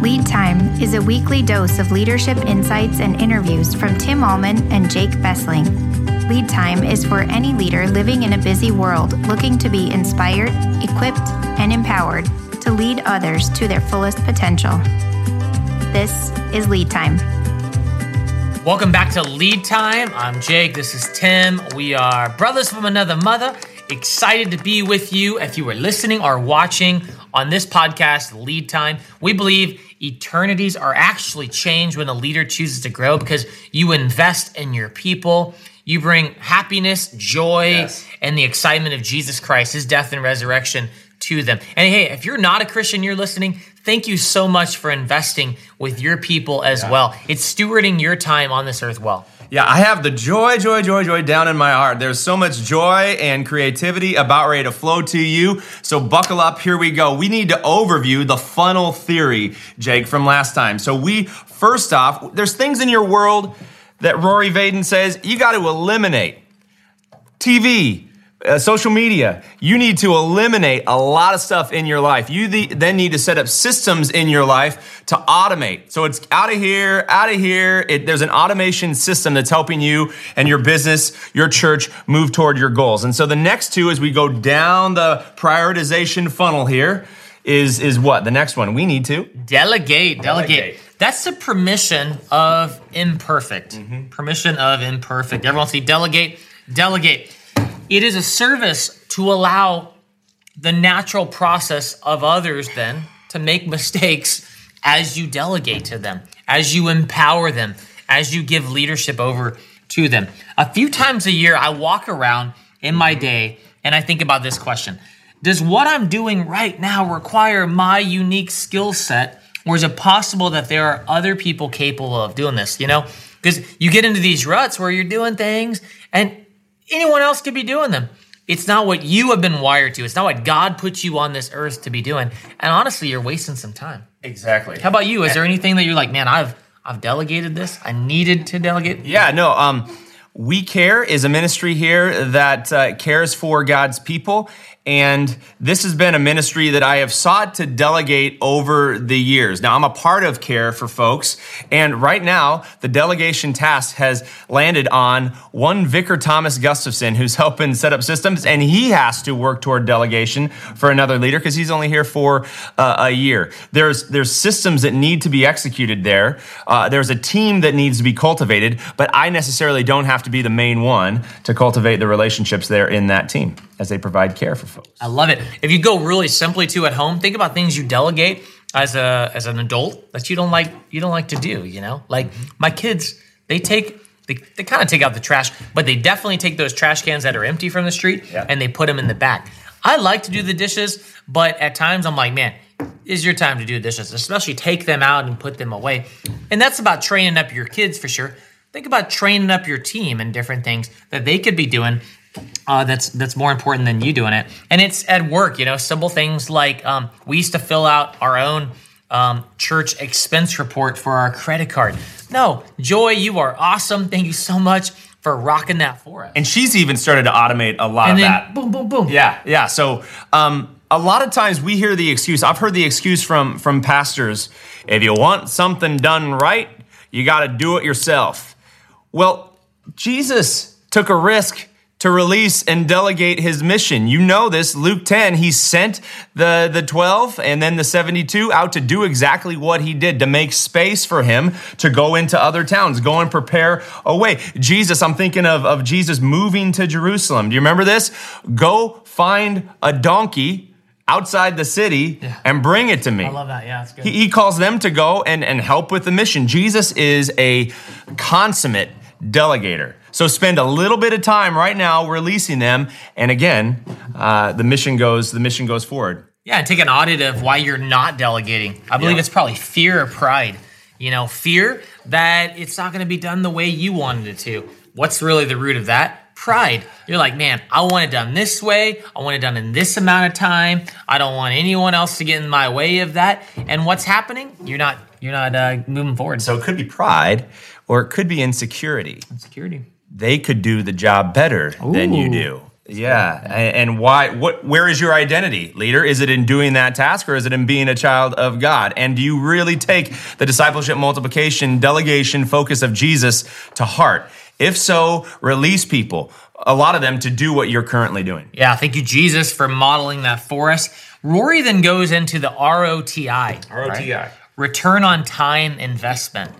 Lead Time is a weekly dose of leadership insights and interviews from Tim Allman and Jake Bessling. Lead Time is for any leader living in a busy world looking to be inspired, equipped, and empowered to lead others to their fullest potential. This is Lead Time. Welcome back to Lead Time. I'm Jake. This is Tim. We are brothers from another mother. Excited to be with you. If you are listening or watching on this podcast, Lead Time, we believe eternities are actually changed when a leader chooses to grow because you invest in your people. You bring happiness, joy, Yes. and the excitement of Jesus Christ, his death and resurrection to them. And hey, if you're not a Christian, you're listening, thank you so much for investing with your people as well. It's stewarding your time on this earth well. Yeah, I have the joy, joy, joy, joy down in my heart. There's so much joy and creativity about ready to flow to you. So buckle up. Here we go. We need to overview the funnel theory, Jake, from last time. So we, first off, there's things in your world that Rory Vaden says you got to eliminate. TV, uh, social media, you need to eliminate a lot of stuff in your life. You the, then need to set up systems in your life to automate. So it's out of here, out of here. It, there's an automation system that's helping you and your business, your church move toward your goals. And so the next two, as we go down the prioritization funnel here, is is what the next one we need to Delegate, delegate. Delegate. That's the permission of imperfect. Mm-hmm. Permission of imperfect. Everyone see delegate, delegate. It is a service to allow the natural process of others then to make mistakes as you delegate to them, as you empower them, as you give leadership over to them. A few times a year, I walk around in my day and I think about this question Does what I'm doing right now require my unique skill set, or is it possible that there are other people capable of doing this? You know, because you get into these ruts where you're doing things and anyone else could be doing them. It's not what you have been wired to. It's not what God put you on this earth to be doing. And honestly, you're wasting some time. exactly. How about you? Is there anything that you're like, man, I've I've delegated this. I needed to delegate. Yeah, no. Um, we care is a ministry here that uh, cares for God's people, and this has been a ministry that I have sought to delegate over the years. Now, I'm a part of care for folks, and right now the delegation task has landed on one Vicar Thomas Gustafson, who's helping set up systems, and he has to work toward delegation for another leader because he's only here for uh, a year. There's there's systems that need to be executed there. Uh, there's a team that needs to be cultivated, but I necessarily don't have to be the main one to cultivate the relationships there in that team as they provide care for folks. I love it. If you go really simply to at home, think about things you delegate as a as an adult that you don't like you don't like to do. You know, like mm-hmm. my kids, they take. They, they kind of take out the trash, but they definitely take those trash cans that are empty from the street Yeah. and they put them in the back. I like to do the dishes, but at times I'm like, man, is your time to do dishes, especially take them out and put them away. And that's about training up your kids for sure. Think about training up your team and different things that they could be doing uh, that's that's more important than you doing it. And it's at work, you know, simple things like um, we used to fill out our own um, church expense report for our credit card. No, Joy, you are awesome. Thank you so much for rocking that for us. And she's even started to automate a lot And of that. boom, boom, boom. Yeah, yeah. So um, a lot of times we hear the excuse. I've heard the excuse from from pastors: if you want something done right, you got to do it yourself. Well, Jesus took a risk to release and delegate his mission. You know this, Luke 10, he sent the, the 12 and then the 72 out to do exactly what he did, to make space for him to go into other towns, go and prepare a way. Jesus, I'm thinking of, of Jesus moving to Jerusalem. Do you remember this? Go find a donkey outside the city and bring it to me. I love that. Yeah, that's good. He, he calls them to go and, and help with the mission. Jesus is a consummate delegator. So spend a little bit of time right now releasing them, and again, uh, the mission goes. The mission goes forward. Yeah, and take an audit of why you're not delegating. I believe Yeah. it's probably fear or pride. You know, fear that it's not going to be done the way you wanted it to. What's really the root of that? Pride. You're like, man, I want it done this way. I want it done in this amount of time. I don't want anyone else to get in my way of that. And what's happening? You're not. You're not uh, moving forward. So it could be pride, or it could be insecurity. security. They could do the job better than you do. Yeah, and why? What? Where is your identity, leader? Is it in doing that task, or is it in being a child of God? And do you really take the discipleship, multiplication, delegation focus of Jesus to heart? If so, release people, a lot of them, to do what you're currently doing. Yeah, thank you, Jesus, for modeling that for us. Rory then goes into the ROTI. ROTI. Return on time investment.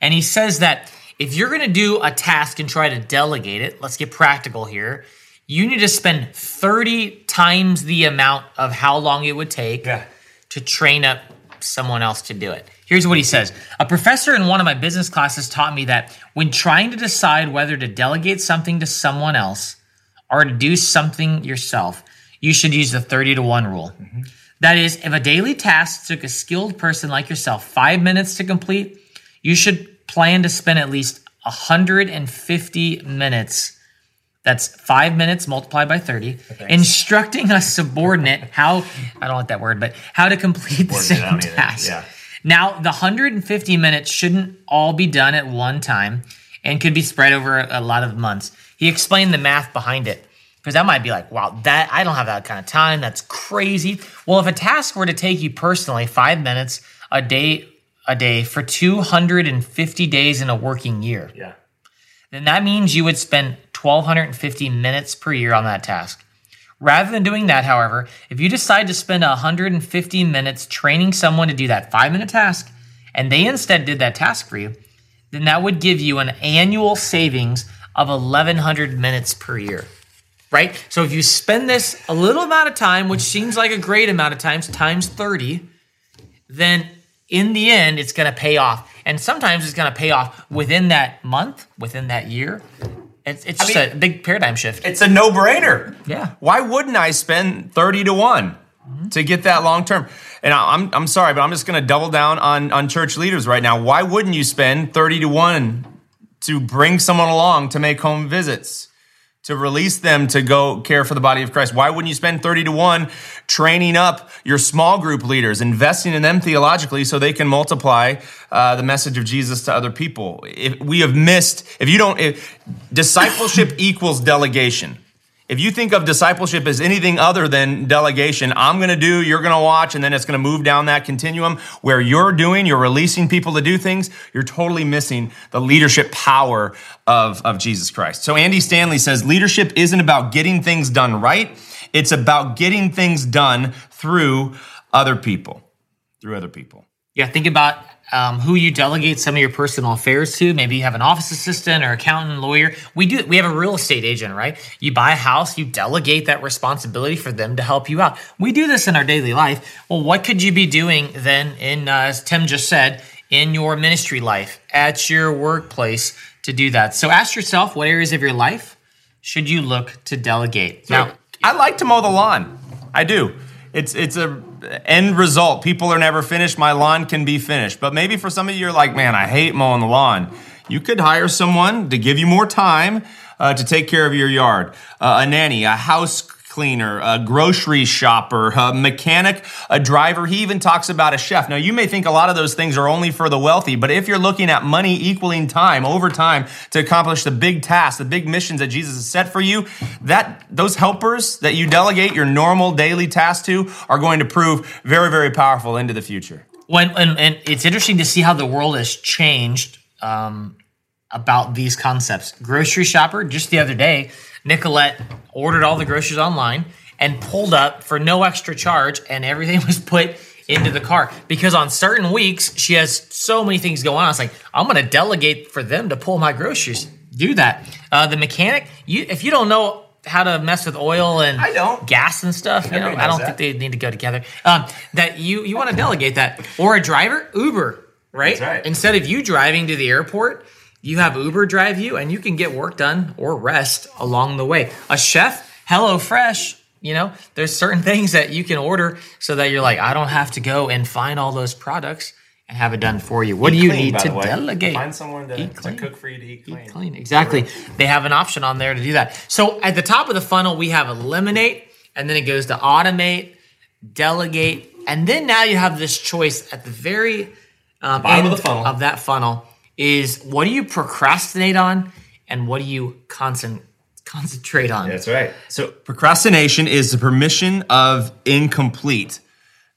And he says that if you're going to do a task and try to delegate it, let's get practical here. You need to spend 30 times the amount of how long it would take Yeah. to train up someone else to do it. Here's what he says A professor in one of my business classes taught me that when trying to decide whether to delegate something to someone else or to do something yourself, you should use the 30 to 1 rule. Mm-hmm. That is, if a daily task took a skilled person like yourself five minutes to complete, you should plan to spend at least 150 minutes. That's five minutes multiplied by 30, instructing a subordinate how, I don't like that word, but how to complete the same task. Yeah. Now, the 150 minutes shouldn't all be done at one time and could be spread over a lot of months. He explained the math behind it because that might be like, wow, that I don't have that kind of time. That's crazy. Well, if a task were to take you personally five minutes a day, a day for 250 days in a working year, Yeah. then that means you would spend 1,250 minutes per year on that task. Rather than doing that, however, if you decide to spend 150 minutes training someone to do that five minute task, and they instead did that task for you, then that would give you an annual savings of 1,100 minutes per year. Right? So if you spend this a little amount of time, which seems like a great amount of times, times 30, then in the end, it's going to pay off. And sometimes it's going to pay off within that month, within that year. It's, it's just mean- a big paradigm shift. It's a no brainer. Yeah. Why wouldn't I spend 30 to one mm-hmm. to get that long term? And I'm, I'm sorry, but I'm just going to double down on, on church leaders right now. Why wouldn't you spend 30 to one to bring someone along to make home visits? To release them to go care for the body of Christ. Why wouldn't you spend 30 to 1 training up your small group leaders, investing in them theologically so they can multiply uh, the message of Jesus to other people? If we have missed, if you don't, if, discipleship equals delegation. If you think of discipleship as anything other than delegation, I'm going to do, you're going to watch, and then it's going to move down that continuum where you're doing, you're releasing people to do things, you're totally missing the leadership power of, of Jesus Christ. So Andy Stanley says leadership isn't about getting things done right, it's about getting things done through other people. Through other people. Yeah, think about um, who you delegate some of your personal affairs to. Maybe you have an office assistant or accountant, lawyer. We do. We have a real estate agent, right? You buy a house, you delegate that responsibility for them to help you out. We do this in our daily life. Well, what could you be doing then? In uh, as Tim just said, in your ministry life, at your workplace, to do that. So ask yourself, what areas of your life should you look to delegate? Now, I like to mow the lawn. I do. It's it's a end result. People are never finished. My lawn can be finished. But maybe for some of you, you're like, man, I hate mowing the lawn. You could hire someone to give you more time uh, to take care of your yard. Uh, a nanny, a house cleaner, a grocery shopper, a mechanic, a driver. He even talks about a chef. Now, you may think a lot of those things are only for the wealthy, but if you're looking at money equaling time over time to accomplish the big tasks, the big missions that Jesus has set for you, that those helpers that you delegate your normal daily tasks to are going to prove very, very powerful into the future. when and, and it's interesting to see how the world has changed um, about these concepts. Grocery shopper, just the other day, Nicolette ordered all the groceries online and pulled up for no extra charge, and everything was put into the car because on certain weeks she has so many things going on. I was like, I'm going to delegate for them to pull my groceries. Do that. Uh, the mechanic, you if you don't know how to mess with oil and I don't. gas and stuff, you know, I don't that. think they need to go together. Um, that you you want to delegate that, or a driver, Uber, right? That's right. Instead of you driving to the airport, you have Uber drive you, and you can get work done or rest along the way. A chef, Hello Fresh. You know, there's certain things that you can order so that you're like, I don't have to go and find all those products and have it done for you. What do you need to delegate? Find someone Eat clean. for you to eat clean. clean. Exactly. They have an option on there to do that. So at the top of the funnel, we have eliminate, and then it goes to automate, delegate, and then now you have this choice at the very um, Bottom of the funnel. of that funnel is what do you procrastinate on, and what do you concent- concentrate on. That's right. So procrastination is the permission of incomplete.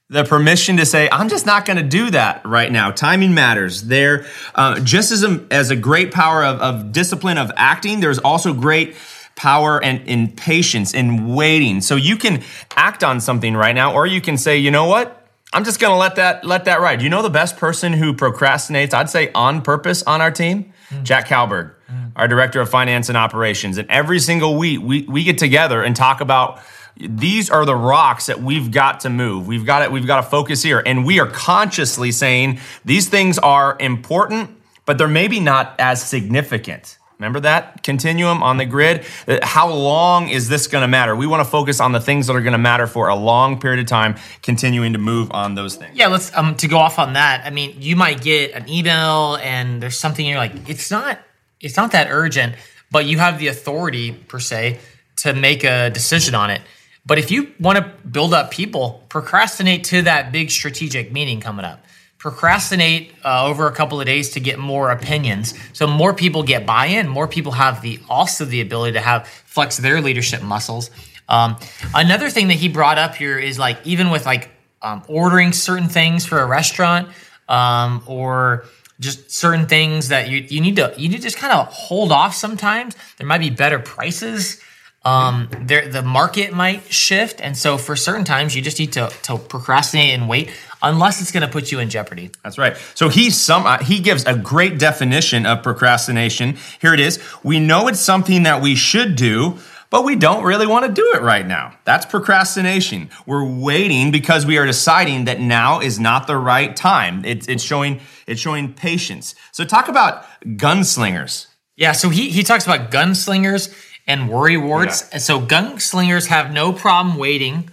The permission to say, I'm just not going to do that right now. Timing matters. There, uh, just as a, as a great power of, of discipline of acting, there's also great power and in patience in waiting. So you can act on something right now, or you can say, you know what? I'm just going to let that let that ride. You know the best person who procrastinates, I'd say on purpose on our team, mm. Jack Kalberg, mm. our director of finance and operations. And every single week we we get together and talk about these are the rocks that we've got to move. We've got it. We've got to focus here, and we are consciously saying these things are important, but they're maybe not as significant. Remember that continuum on the grid? Uh, how long is this going to matter? We want to focus on the things that are going to matter for a long period of time, continuing to move on those things. Yeah, let's um to go off on that. I mean, you might get an email and there's something you're like, it's not it's not that urgent, but you have the authority per se to make a decision on it. But if you want to build up people, procrastinate to that big strategic meeting coming up. Procrastinate uh, over a couple of days to get more opinions. So more people get buy-in. More people have the also the ability to have flex their leadership muscles. Um, another thing that he brought up here is like even with like um, ordering certain things for a restaurant um, or just certain things that you, you need to you need to just kind of hold off sometimes. There might be better prices um, there the market might shift, and so for certain times you just need to to procrastinate and wait, unless it's going to put you in jeopardy. That's right. So he some uh, he gives a great definition of procrastination. Here it is: we know it's something that we should do. But we don't really want to do it right now. That's procrastination. We're waiting because we are deciding that now is not the right time. It's, it's showing it's showing patience. So talk about gunslingers. Yeah, so he, he talks about gunslingers and worry warts. Yeah. So gunslingers have no problem waiting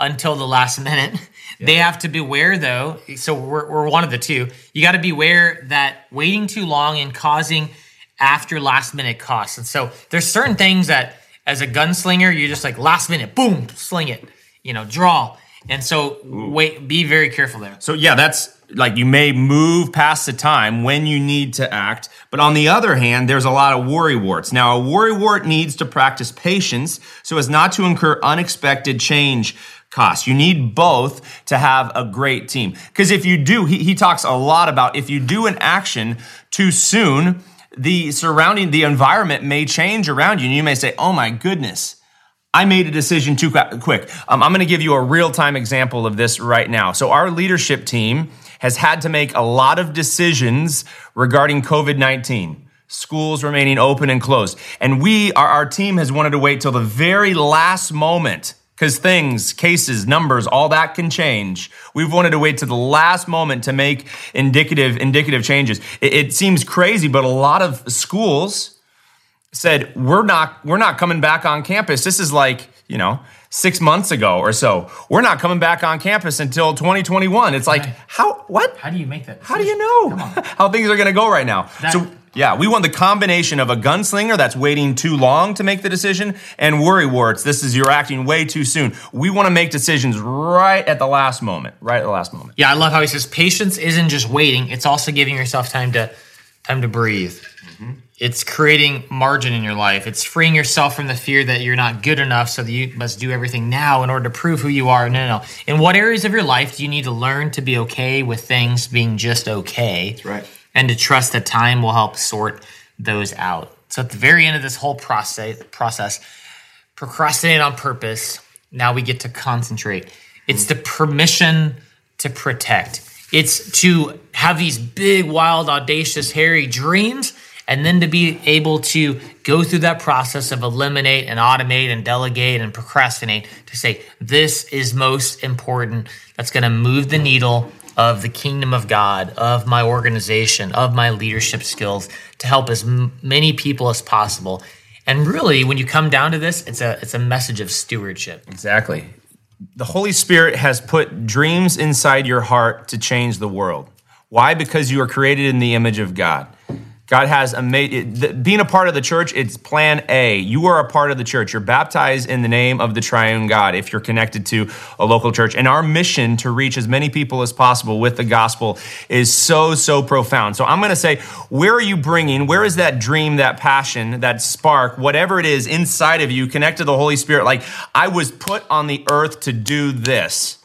until the last minute. Yeah. They have to beware though. So we're, we're one of the two. You got to beware that waiting too long and causing after last minute costs. And so there's certain things that as a gunslinger, you're just like last minute, boom, sling it, you know, draw. And so Ooh. wait, be very careful there. So yeah, that's like you may move past the time when you need to act. But on the other hand, there's a lot of worry warts. Now, a worry wart needs to practice patience so as not to incur unexpected change costs. You need both to have a great team. Because if you do, he, he talks a lot about if you do an action too soon, the surrounding, the environment may change around you. And you may say, oh my goodness, I made a decision too quick. Um, I'm going to give you a real time example of this right now. So, our leadership team has had to make a lot of decisions regarding COVID 19 schools remaining open and closed. And we, our, our team has wanted to wait till the very last moment because things, cases, numbers, all that can change. We've wanted to wait to the last moment to make indicative, indicative changes. It, it seems crazy, but a lot of schools said, we're not, we're not coming back on campus. This is like, you know, six months ago or so. We're not coming back on campus until 2021. It's like, right. how, what? How do you make that? Decision? How do you know how things are going to go right now? That, so, yeah, we want the combination of a gunslinger that's waiting too long to make the decision and worry warts. This is you're acting way too soon. We want to make decisions right at the last moment, right at the last moment. Yeah, I love how he says patience isn't just waiting; it's also giving yourself time to time to breathe. It's creating margin in your life. It's freeing yourself from the fear that you're not good enough, so that you must do everything now in order to prove who you are. No, no, no. In what areas of your life do you need to learn to be okay with things being just okay? That's right. And to trust that time will help sort those out. So at the very end of this whole process, process, procrastinate on purpose. Now we get to concentrate. It's the permission to protect. It's to have these big, wild, audacious, hairy dreams and then to be able to go through that process of eliminate and automate and delegate and procrastinate to say this is most important that's going to move the needle of the kingdom of God, of my organization, of my leadership skills to help as m- many people as possible. And really, when you come down to this, it's a it's a message of stewardship. Exactly. The Holy Spirit has put dreams inside your heart to change the world. Why? Because you are created in the image of God. God has a being a part of the church. It's plan A. You are a part of the church. You're baptized in the name of the triune God if you're connected to a local church. And our mission to reach as many people as possible with the gospel is so, so profound. So I'm going to say, where are you bringing, where is that dream, that passion, that spark, whatever it is inside of you, connect to the Holy Spirit? Like, I was put on the earth to do this.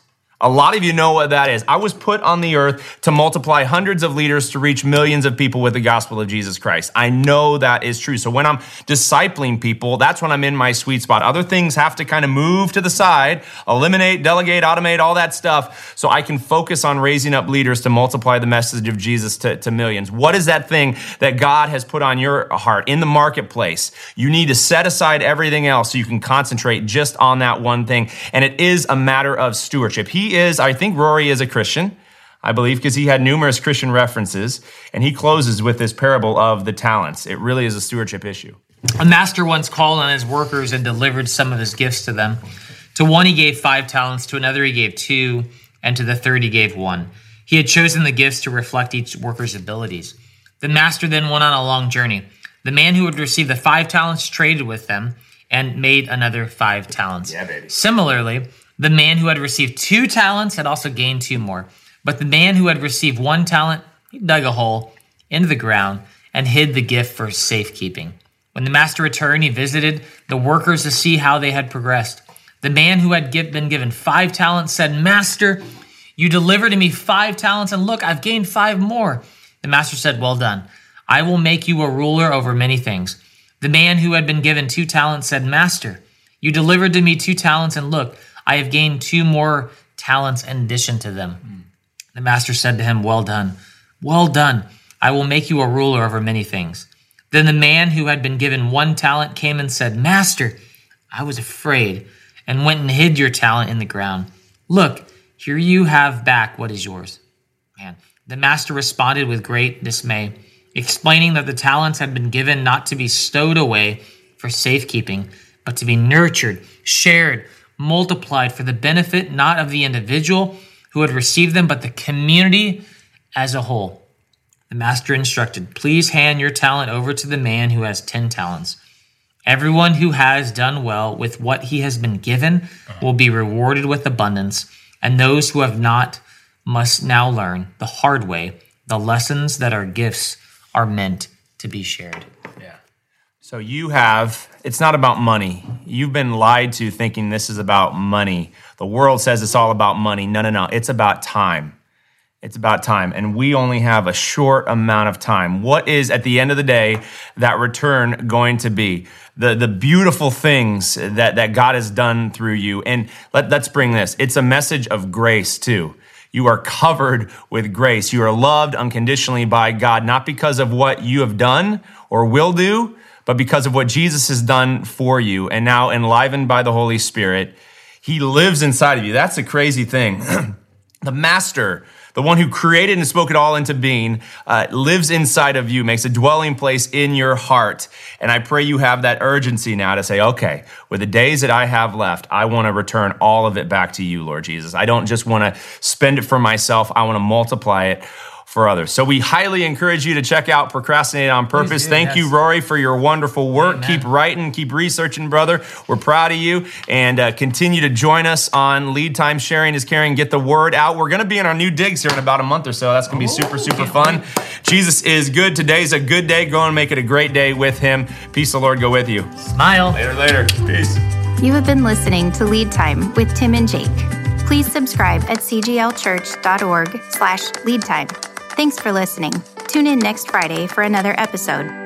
A lot of you know what that is. I was put on the earth to multiply hundreds of leaders to reach millions of people with the gospel of Jesus Christ. I know that is true. So when I'm discipling people, that's when I'm in my sweet spot. Other things have to kind of move to the side, eliminate, delegate, automate, all that stuff, so I can focus on raising up leaders to multiply the message of Jesus to, to millions. What is that thing that God has put on your heart in the marketplace? You need to set aside everything else so you can concentrate just on that one thing. And it is a matter of stewardship. He is, I think Rory is a Christian, I believe, because he had numerous Christian references. And he closes with this parable of the talents. It really is a stewardship issue. A master once called on his workers and delivered some of his gifts to them. To one he gave five talents, to another he gave two, and to the third he gave one. He had chosen the gifts to reflect each worker's abilities. The master then went on a long journey. The man who had received the five talents traded with them and made another five talents. Yeah, baby. Similarly, the man who had received two talents had also gained two more. But the man who had received one talent, he dug a hole into the ground and hid the gift for safekeeping. When the master returned, he visited the workers to see how they had progressed. The man who had been given five talents said, Master, you delivered to me five talents, and look, I've gained five more. The master said, Well done. I will make you a ruler over many things. The man who had been given two talents said, Master, you delivered to me two talents, and look, I have gained two more talents in addition to them. Mm. The master said to him, Well done, well done. I will make you a ruler over many things. Then the man who had been given one talent came and said, Master, I was afraid and went and hid your talent in the ground. Look, here you have back what is yours. Man, the master responded with great dismay, explaining that the talents had been given not to be stowed away for safekeeping, but to be nurtured, shared, multiplied for the benefit not of the individual who had received them, but the community as a whole. The master instructed, Please hand your talent over to the man who has 10 talents. Everyone who has done well with what he has been given will be rewarded with abundance, and those who have not must now learn the hard way the lessons that our gifts are meant to be shared. Yeah. So you have, it's not about money. You've been lied to thinking this is about money. The world says it's all about money. No, no, no. It's about time. It's about time. And we only have a short amount of time. What is, at the end of the day, that return going to be? The, the beautiful things that, that God has done through you. And let, let's bring this it's a message of grace, too. You are covered with grace. You are loved unconditionally by God, not because of what you have done or will do, but because of what Jesus has done for you and now enlivened by the Holy Spirit, he lives inside of you. That's a crazy thing. the master, the one who created and spoke it all into being, uh, lives inside of you, makes a dwelling place in your heart. And I pray you have that urgency now to say, okay, with the days that I have left, I want to return all of it back to you, Lord Jesus. I don't just want to spend it for myself, I want to multiply it for others. So we highly encourage you to check out Procrastinate on Purpose. Thank yes. you, Rory, for your wonderful work. Amen. Keep writing, keep researching, brother. We're proud of you. And uh, continue to join us on Lead Time Sharing is Caring. Get the word out. We're going to be in our new digs here in about a month or so. That's going to be super, super fun. Jesus is good. Today's a good day. Go and make it a great day with him. Peace of the Lord go with you. Smile. Later, later. Peace. You have been listening to Lead Time with Tim and Jake. Please subscribe at cglchurch.org slash lead time. Thanks for listening. Tune in next Friday for another episode.